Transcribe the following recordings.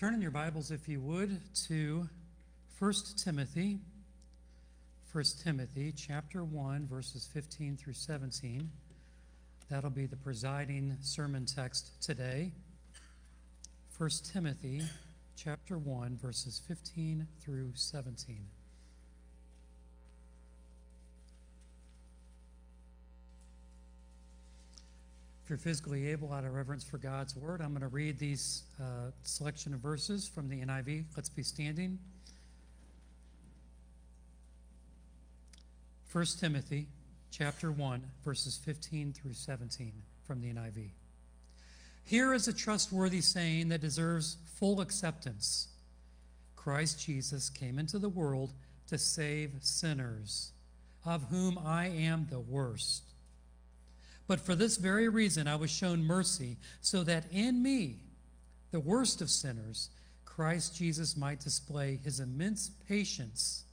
Turn in your Bibles, if you would, to 1 Timothy. 1 Timothy chapter 1, verses 15 through 17. That'll be the presiding sermon text today. 1 Timothy chapter 1, verses 15 through 17. You're physically able, out of reverence for God's word, I'm going to read these uh, selection of verses from the NIV. Let's be standing. 1 Timothy chapter 1, verses 15 through 17 from the NIV. Here is a trustworthy saying that deserves full acceptance Christ Jesus came into the world to save sinners, of whom I am the worst. But for this very reason I was shown mercy, so that in me, the worst of sinners, Christ Jesus might display his immense patience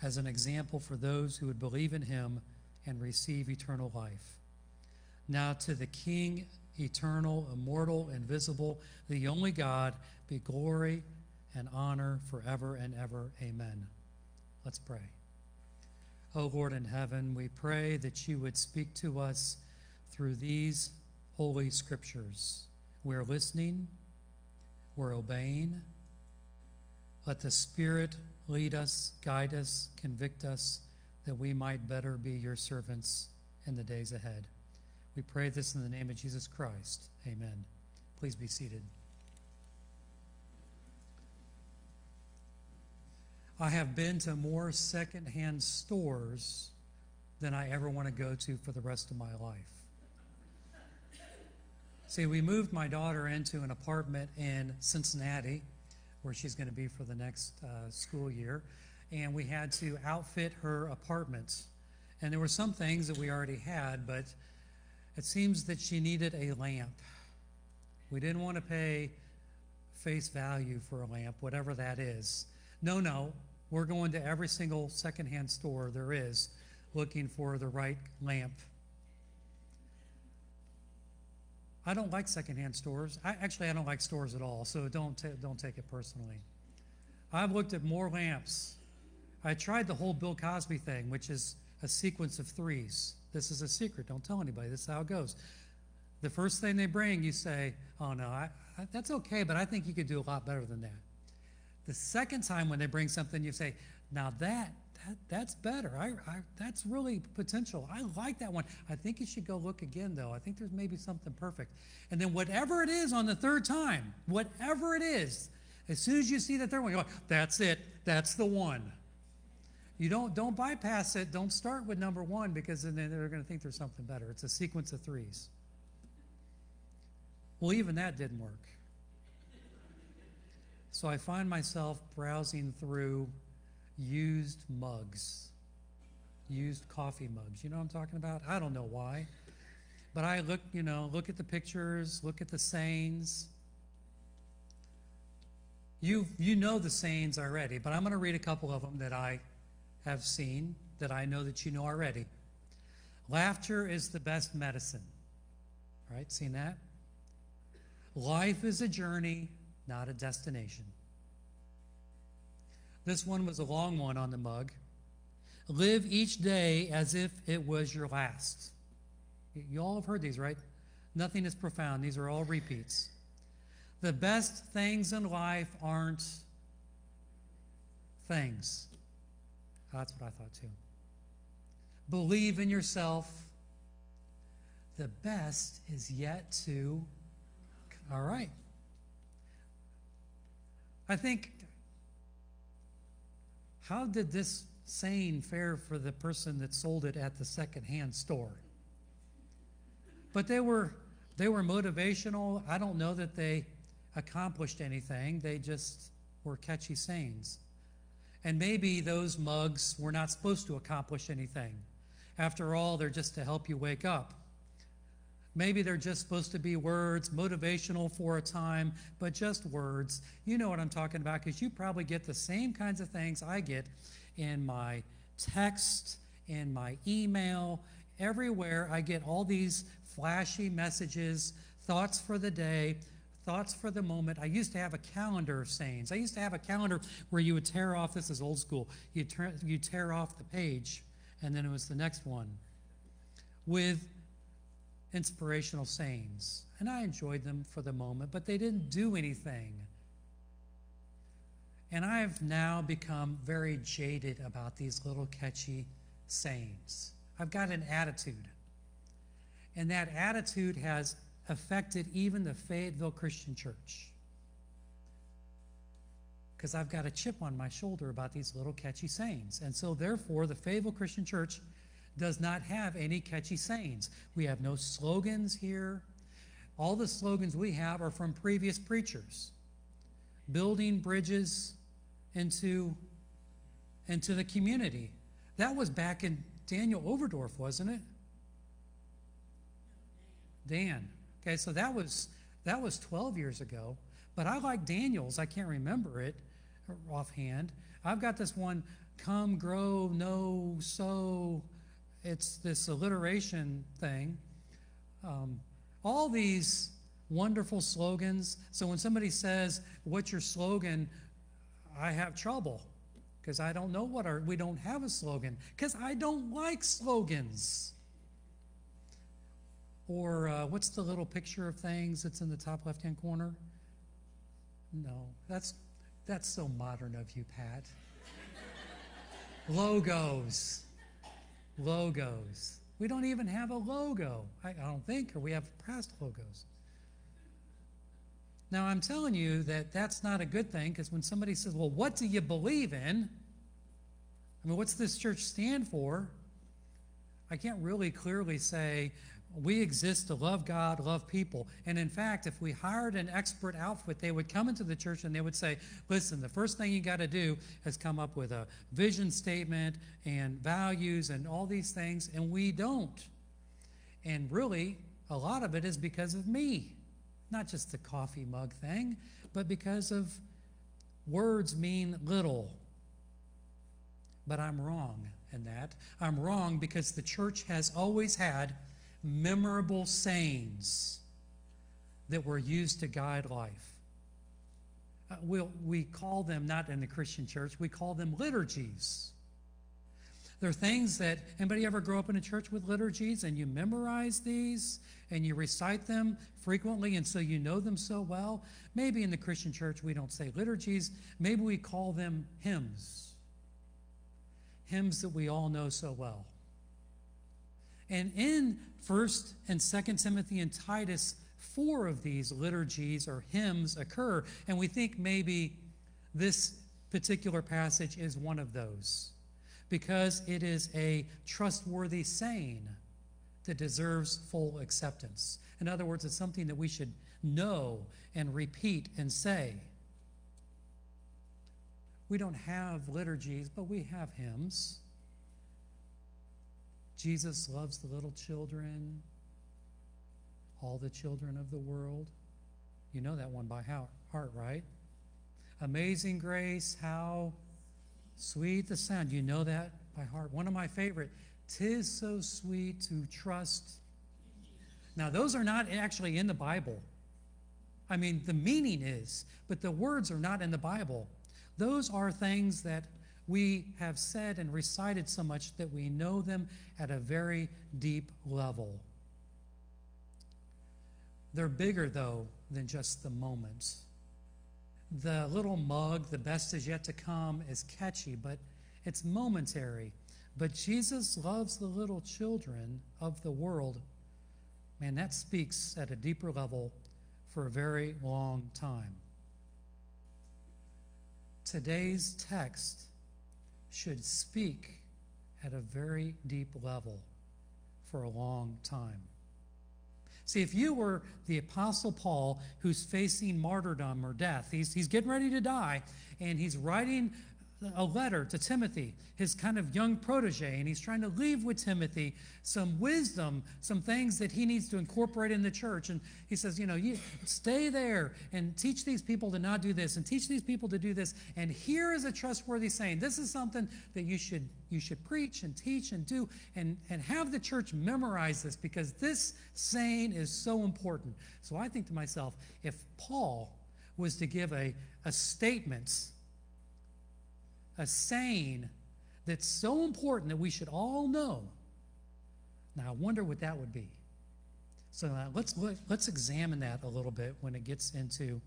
as an example for those who would believe in him and receive eternal life. Now to the King, eternal, immortal, invisible, the only God, be glory and honor forever and ever. Amen. Let's pray. O oh Lord in heaven, we pray that you would speak to us through these holy scriptures. We're listening, we're obeying. Let the Spirit lead us, guide us, convict us, that we might better be your servants in the days ahead. We pray this in the name of Jesus Christ. Amen. Please be seated. I have been to more secondhand stores than I ever want to go to for the rest of my life. See, we moved my daughter into an apartment in Cincinnati where she's going to be for the next uh, school year, and we had to outfit her apartments. And there were some things that we already had, but it seems that she needed a lamp. We didn't want to pay face value for a lamp, whatever that is. No, no, we're going to every single secondhand store there is looking for the right lamp. I don't like secondhand stores. I, actually, I don't like stores at all, so don't, don't take it personally. I've looked at more lamps. I tried the whole Bill Cosby thing, which is a sequence of threes. This is a secret. Don't tell anybody. This is how it goes. The first thing they bring, you say, Oh, no, I, I, that's okay, but I think you could do a lot better than that. The second time when they bring something, you say, now that, that that's better. I, I, that's really potential. I like that one. I think you should go look again, though. I think there's maybe something perfect. And then whatever it is on the third time, whatever it is, as soon as you see the third one, you go, that's it. That's the one. You don't don't bypass it. Don't start with number one because then they're going to think there's something better. It's a sequence of threes. Well, even that didn't work. So I find myself browsing through used mugs, used coffee mugs. You know what I'm talking about? I don't know why. But I look, you know, look at the pictures, look at the sayings. You, you know the sayings already, but I'm going to read a couple of them that I have seen that I know that you know already. Laughter is the best medicine. Right? Seen that? Life is a journey, not a destination. This one was a long one on the mug. Live each day as if it was your last. You all have heard these, right? Nothing is profound. These are all repeats. The best things in life aren't things. That's what I thought too. Believe in yourself. The best is yet to. All right. I think, how did this saying fare for the person that sold it at the secondhand store? But they were they were motivational. I don't know that they accomplished anything. They just were catchy sayings. And maybe those mugs were not supposed to accomplish anything. After all, they're just to help you wake up. Maybe they're just supposed to be words, motivational for a time, but just words. You know what I'm talking about because you probably get the same kinds of things I get in my text, in my email, everywhere. I get all these flashy messages, thoughts for the day, thoughts for the moment. I used to have a calendar of sayings. I used to have a calendar where you would tear off, this is old school, you tear, you tear off the page, and then it was the next one with inspirational sayings. And I enjoyed them for the moment, but they didn't do anything. And I have now become very jaded about these little catchy sayings. I've got an attitude. And that attitude has affected even the Fayetteville Christian Church. Because I've got a chip on my shoulder about these little catchy sayings. And so, therefore, the Fayetteville Christian Church does not have any catchy sayings. We have no slogans here. All the slogans we have are from previous preachers building bridges into, into the community. That was back in Daniel Overdorf, wasn't it? Dan. Okay, so that was that was 12 years ago. But I like Daniel's. I can't remember it offhand. I've got this one, come, grow, know, sow. It's this alliteration thing. Um, all these wonderful slogans. So when somebody says, What's your slogan? I have trouble because I don't know what our, we don't have a slogan because I don't like slogans. Or uh, what's the little picture of things that's in the top left hand corner? No, that's, that's so modern of you, Pat. Logos. Logos. We don't even have a logo, I, I don't think, or we have past logos. Now, I'm telling you that that's not a good thing because when somebody says, Well, what do you believe in? I mean, what's this church stand for? I can't really clearly say, we exist to love God, love people. And in fact, if we hired an expert outfit, they would come into the church and they would say, listen, the first thing you got to do is come up with a vision statement and values and all these things. And we don't. And really, a lot of it is because of me. Not just the coffee mug thing, but because of words mean little. But I'm wrong in that. I'm wrong because the church has always had memorable sayings that were used to guide life. Uh, we'll, we call them, not in the Christian church, we call them liturgies. They're things that, anybody ever grow up in a church with liturgies and you memorize these and you recite them frequently and so you know them so well? Maybe in the Christian church we don't say liturgies, maybe we call them hymns. Hymns that we all know so well. And in 1st and 2nd Timothy and Titus, four of these liturgies or hymns occur, and we think maybe this particular passage is one of those because it is a trustworthy saying that deserves full acceptance. In other words, it's something that we should know and repeat and say. We don't have liturgies, but we have hymns. Jesus loves the little children, all the children of the world. You know that one by heart, right? Amazing grace, how sweet the sound. You know that by heart. One of my favorite. Tis so sweet to trust. Now, those are not actually in the Bible. I mean, the meaning is, but the words are not in the Bible. Those are things that we have said and recited so much that we know them at a very deep level. They're bigger, though, than just the moment. The little mug, the best is yet to come, is catchy, but it's momentary. But Jesus loves the little children of the world. Man, that speaks at a deeper level for a very long time. Today's text should speak at a very deep level for a long time. See, if you were the Apostle Paul who's facing martyrdom or death, he's, he's getting ready to die, and he's writing a letter to Timothy, his kind of young protege, and he's trying to leave with Timothy some wisdom, some things that he needs to incorporate in the church. And he says, you know, you stay there and teach these people to not do this and teach these people to do this. And here is a trustworthy saying. This is something that you should you should preach and teach and do and, and have the church memorize this because this saying is so important. So I think to myself, if Paul was to give a, a statement a saying that's so important that we should all know. Now, I wonder what that would be. So uh, let's let, us let us examine that a little bit when it gets into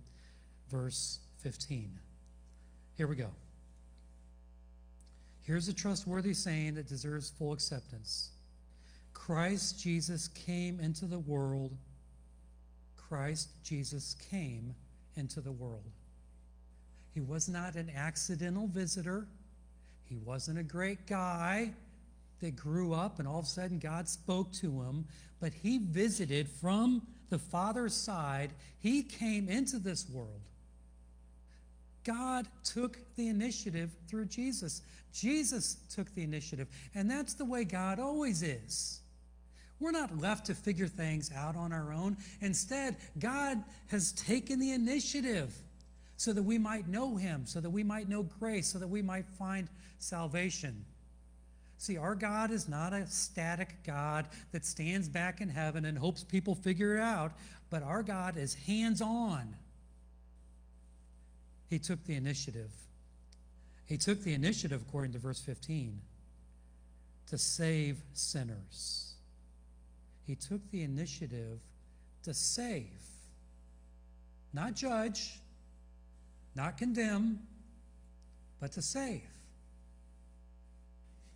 verse 15. Here we go. Here's a trustworthy saying that deserves full acceptance. Christ Jesus came into the world. Christ Jesus came into the world. He was not an accidental visitor. He wasn't a great guy that grew up and all of a sudden God spoke to him, but he visited from the Father's side. He came into this world. God took the initiative through Jesus. Jesus took the initiative. And that's the way God always is. We're not left to figure things out on our own. Instead, God has taken the initiative so that we might know him, so that we might know grace, so that we might find salvation. See, our God is not a static God that stands back in heaven and hopes people figure it out, but our God is hands on. He took the initiative. He took the initiative, according to verse 15, to save sinners. He took the initiative to save, not judge, not condemn, but to save.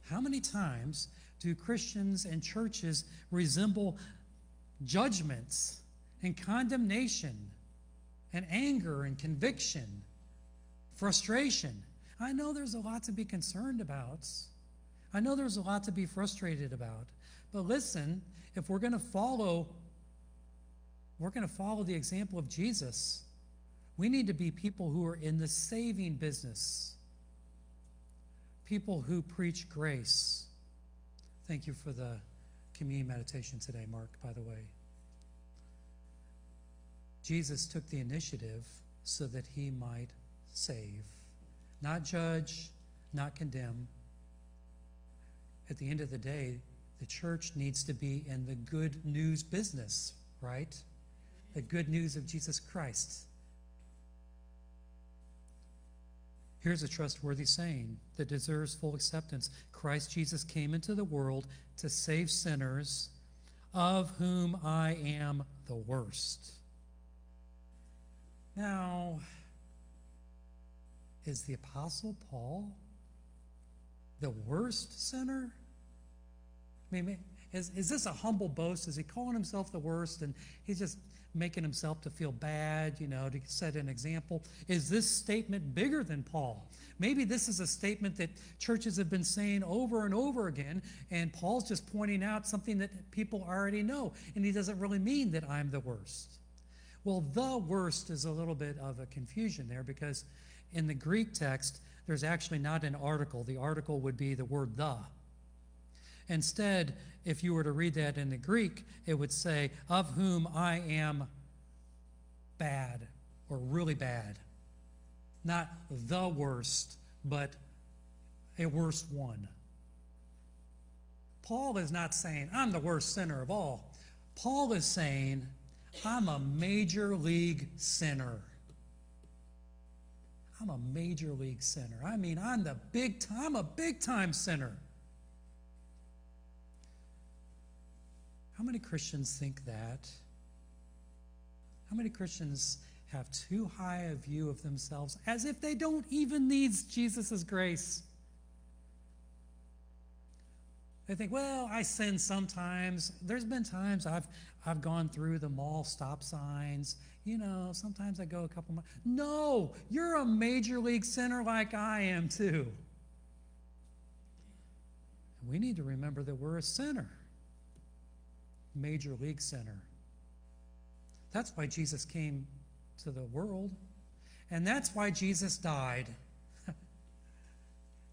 How many times do Christians and churches resemble judgments and condemnation and anger and conviction, frustration? I know there's a lot to be concerned about. I know there's a lot to be frustrated about. But listen, if we're going to follow we're going to follow the example of Jesus, we need to be people who are in the saving business, people who preach grace. Thank you for the communion meditation today, Mark, by the way. Jesus took the initiative so that he might save, not judge, not condemn. At the end of the day, the church needs to be in the good news business, right? The good news of Jesus Christ. Here's a trustworthy saying that deserves full acceptance Christ Jesus came into the world to save sinners, of whom I am the worst. Now, is the Apostle Paul the worst sinner? I mean, is, is this a humble boast? Is he calling himself the worst and he's just making himself to feel bad, you know, to set an example? Is this statement bigger than Paul? Maybe this is a statement that churches have been saying over and over again, and Paul's just pointing out something that people already know, and he doesn't really mean that I'm the worst. Well, the worst is a little bit of a confusion there because in the Greek text, there's actually not an article. The article would be the word the. Instead, if you were to read that in the Greek, it would say, Of whom I am bad or really bad. Not the worst, but a worse one. Paul is not saying, I'm the worst sinner of all. Paul is saying, I'm a major league sinner. I'm a major league sinner. I mean, I'm the big time, I'm a big time sinner. Many Christians think that? How many Christians have too high a view of themselves as if they don't even need Jesus' grace? They think, well, I sin sometimes. There's been times I've I've gone through the mall stop signs. You know, sometimes I go a couple miles. No, you're a major league sinner like I am too. We need to remember that we're a sinner major league center. That's why Jesus came to the world. And that's why Jesus died.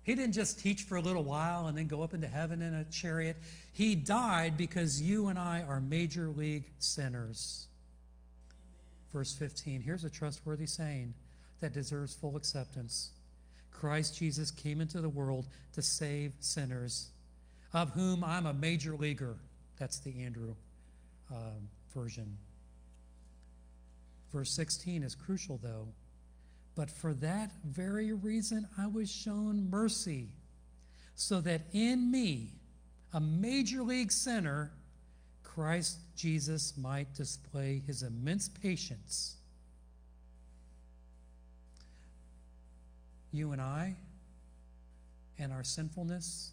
He didn't just teach for a little while and then go up into heaven in a chariot. He died because you and I are major league sinners. Verse 15 here's a trustworthy saying that deserves full acceptance Christ Jesus came into the world to save sinners, of whom I'm a major leaguer. That's the Andrew um, version. Verse 16 is crucial, though. But for that very reason, I was shown mercy, so that in me, a major league sinner, Christ Jesus might display his immense patience. You and I, and our sinfulness,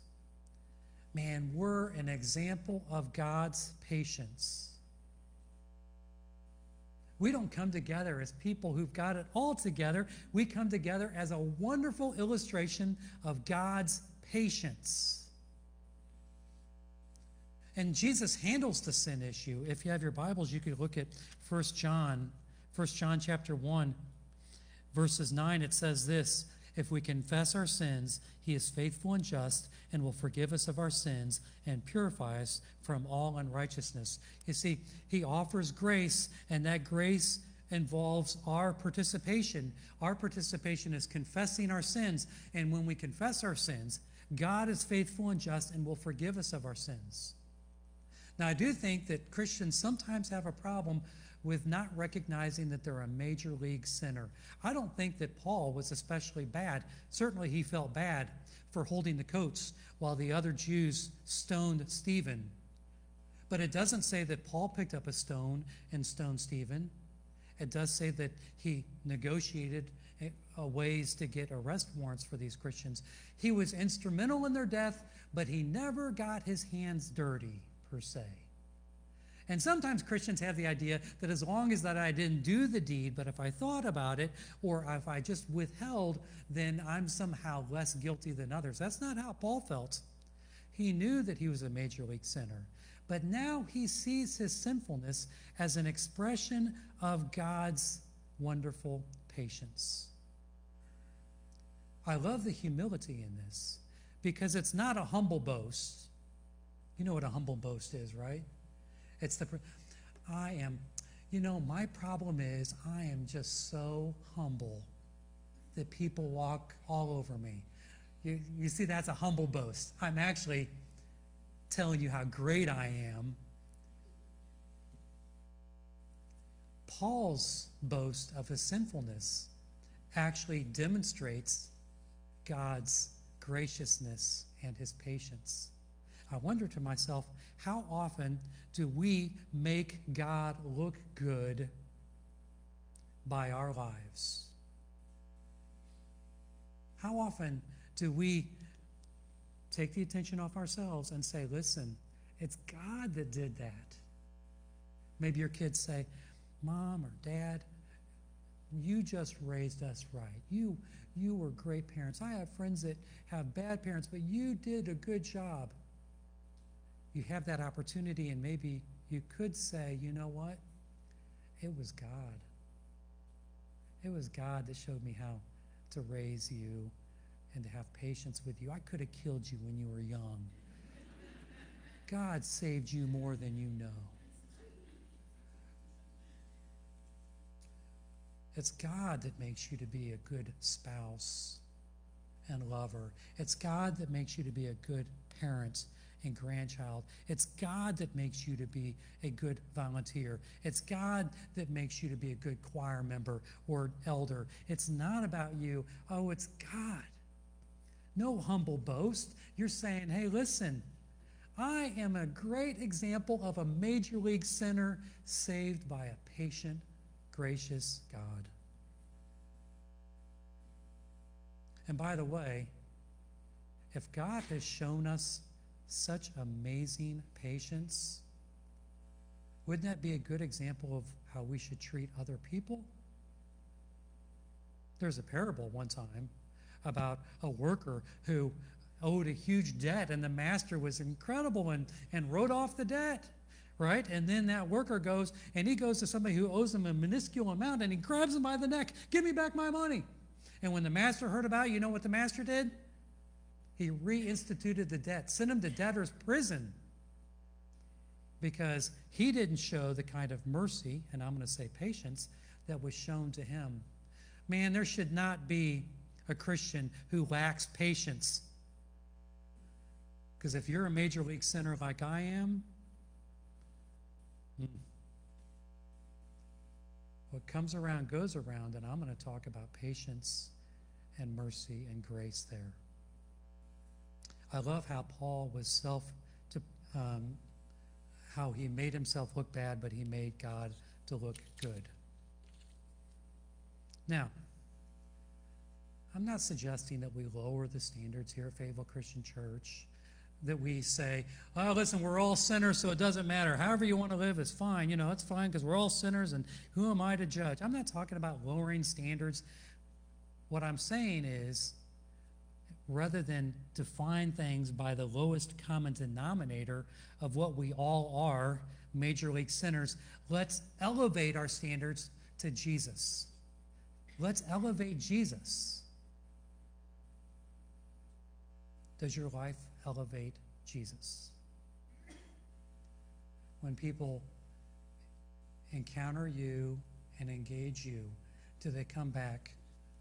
man, we're an example of God's patience. We don't come together as people who've got it all together. We come together as a wonderful illustration of God's patience. And Jesus handles the sin issue. If you have your Bibles, you could look at 1 John, 1 John chapter 1, verses 9. It says this if we confess our sins, he is faithful and just and will forgive us of our sins and purify us from all unrighteousness. You see, he offers grace, and that grace involves our participation. Our participation is confessing our sins, and when we confess our sins, God is faithful and just and will forgive us of our sins. Now, I do think that Christians sometimes have a problem with not recognizing that they're a major league sinner. I don't think that Paul was especially bad. Certainly, he felt bad for holding the coats while the other Jews stoned Stephen. But it doesn't say that Paul picked up a stone and stoned Stephen. It does say that he negotiated eh, ways to get arrest warrants for these Christians. He was instrumental in their death, but he never got his hands dirty, per se. And sometimes Christians have the idea that as long as that I didn't do the deed, but if I thought about it or if I just withheld, then I'm somehow less guilty than others. That's not how Paul felt. He knew that he was a major league sinner. But now he sees his sinfulness as an expression of God's wonderful patience. I love the humility in this because it's not a humble boast. You know what a humble boast is, right? It's the, I am, you know, my problem is I am just so humble that people walk all over me. You, you see, that's a humble boast. I'm actually telling you how great I am. Paul's boast of his sinfulness actually demonstrates God's graciousness and his patience. I wonder to myself, how often do we make God look good by our lives? How often do we take the attention off ourselves and say, listen, it's God that did that? Maybe your kids say, Mom or Dad, you just raised us right. You, you were great parents. I have friends that have bad parents, but you did a good job you have that opportunity, and maybe you could say, you know what? It was God. It was God that showed me how to raise you and to have patience with you. I could have killed you when you were young. God saved you more than you know. It's God that makes you to be a good spouse and lover. It's God that makes you to be a good parent and grandchild. It's God that makes you to be a good volunteer. It's God that makes you to be a good choir member or elder. It's not about you. Oh, it's God. No humble boast. You're saying, hey, listen, I am a great example of a major league sinner saved by a patient, gracious God. And by the way, if God has shown us such amazing patience. Wouldn't that be a good example of how we should treat other people? There's a parable one time about a worker who owed a huge debt, and the master was incredible and, and wrote off the debt, right? And then that worker goes and he goes to somebody who owes him a minuscule amount and he grabs him by the neck, Give me back my money. And when the master heard about it, you know what the master did? He reinstituted the debt, sent him to debtor's prison because he didn't show the kind of mercy, and I'm going to say patience, that was shown to him. Man, there should not be a Christian who lacks patience. Because if you're a major league sinner like I am, hmm, what comes around goes around, and I'm going to talk about patience and mercy and grace there. I love how Paul was self to um, how he made himself look bad, but he made God to look good. Now, I'm not suggesting that we lower the standards here at Fayetteville Christian Church, that we say, oh, listen, we're all sinners, so it doesn't matter. However you want to live is fine. You know, it's fine because we're all sinners, and who am I to judge? I'm not talking about lowering standards. What I'm saying is, rather than define things by the lowest common denominator of what we all are, major league sinners, let's elevate our standards to Jesus. Let's elevate Jesus. Does your life elevate Jesus? When people encounter you and engage you, do they come back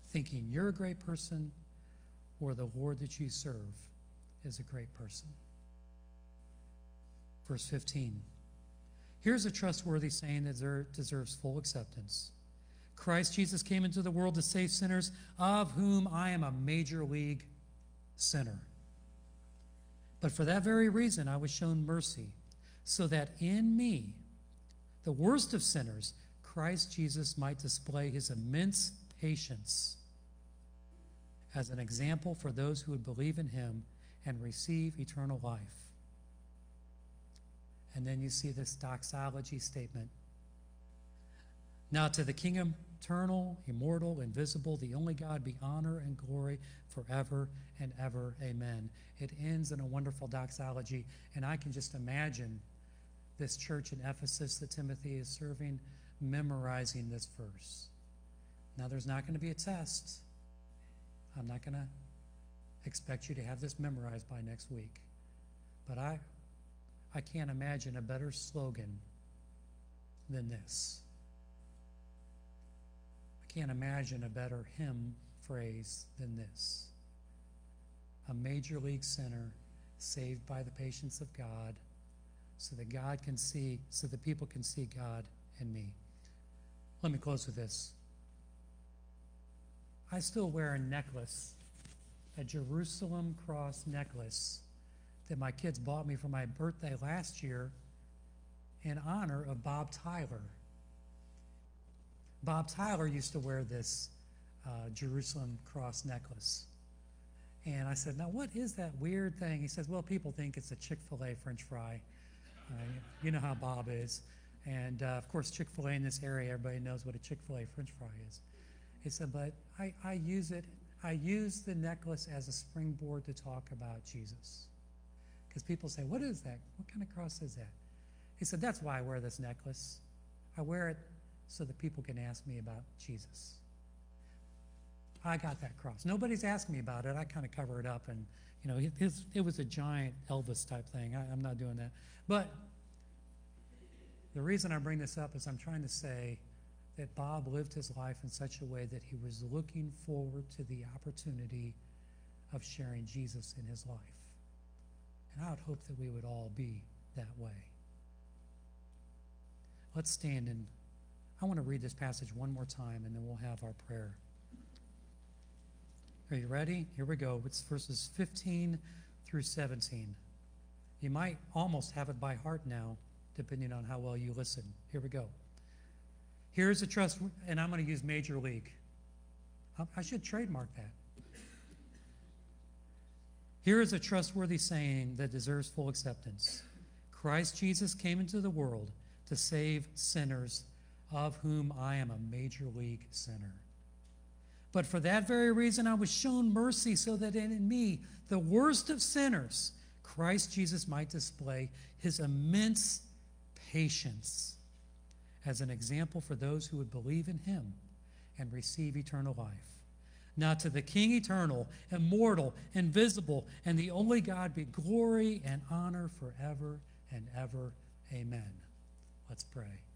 thinking you're a great person or the Lord that you serve is a great person. Verse 15. Here's a trustworthy saying that deserves full acceptance Christ Jesus came into the world to save sinners, of whom I am a major league sinner. But for that very reason, I was shown mercy, so that in me, the worst of sinners, Christ Jesus might display his immense patience as an example for those who would believe in him and receive eternal life. And then you see this doxology statement. Now to the King eternal, immortal, invisible, the only God, be honor and glory forever and ever. Amen. It ends in a wonderful doxology, and I can just imagine this church in Ephesus that Timothy is serving memorizing this verse. Now, there's not going to be a test. I'm not going to expect you to have this memorized by next week. But I, I can't imagine a better slogan than this. I can't imagine a better hymn phrase than this. A major league sinner saved by the patience of God so that God can see, so that people can see God in me. Let me close with this. I still wear a necklace, a Jerusalem cross necklace that my kids bought me for my birthday last year in honor of Bob Tyler. Bob Tyler used to wear this uh, Jerusalem cross necklace. And I said, Now, what is that weird thing? He says, Well, people think it's a Chick fil A french fry. Uh, you know how Bob is. And uh, of course, Chick fil A in this area, everybody knows what a Chick fil A french fry is. He said, but I, I use it, I use the necklace as a springboard to talk about Jesus. Because people say, what is that? What kind of cross is that? He said, that's why I wear this necklace. I wear it so that people can ask me about Jesus. I got that cross. Nobody's asked me about it. I kind of cover it up, and you know, it, it was a giant Elvis type thing. I, I'm not doing that. But the reason I bring this up is I'm trying to say that Bob lived his life in such a way that he was looking forward to the opportunity of sharing Jesus in his life. And I would hope that we would all be that way. Let's stand and I want to read this passage one more time and then we'll have our prayer. Are you ready? Here we go. It's verses 15 through 17. You might almost have it by heart now, depending on how well you listen. Here we go. Here's a trust, and I'm going to use Major League. I should trademark that. Here is a trustworthy saying that deserves full acceptance Christ Jesus came into the world to save sinners, of whom I am a major league sinner. But for that very reason, I was shown mercy so that in me, the worst of sinners, Christ Jesus might display his immense patience as an example for those who would believe in him and receive eternal life. Now to the King eternal, immortal, invisible, and the only God be glory and honor forever and ever. Amen. Let's pray.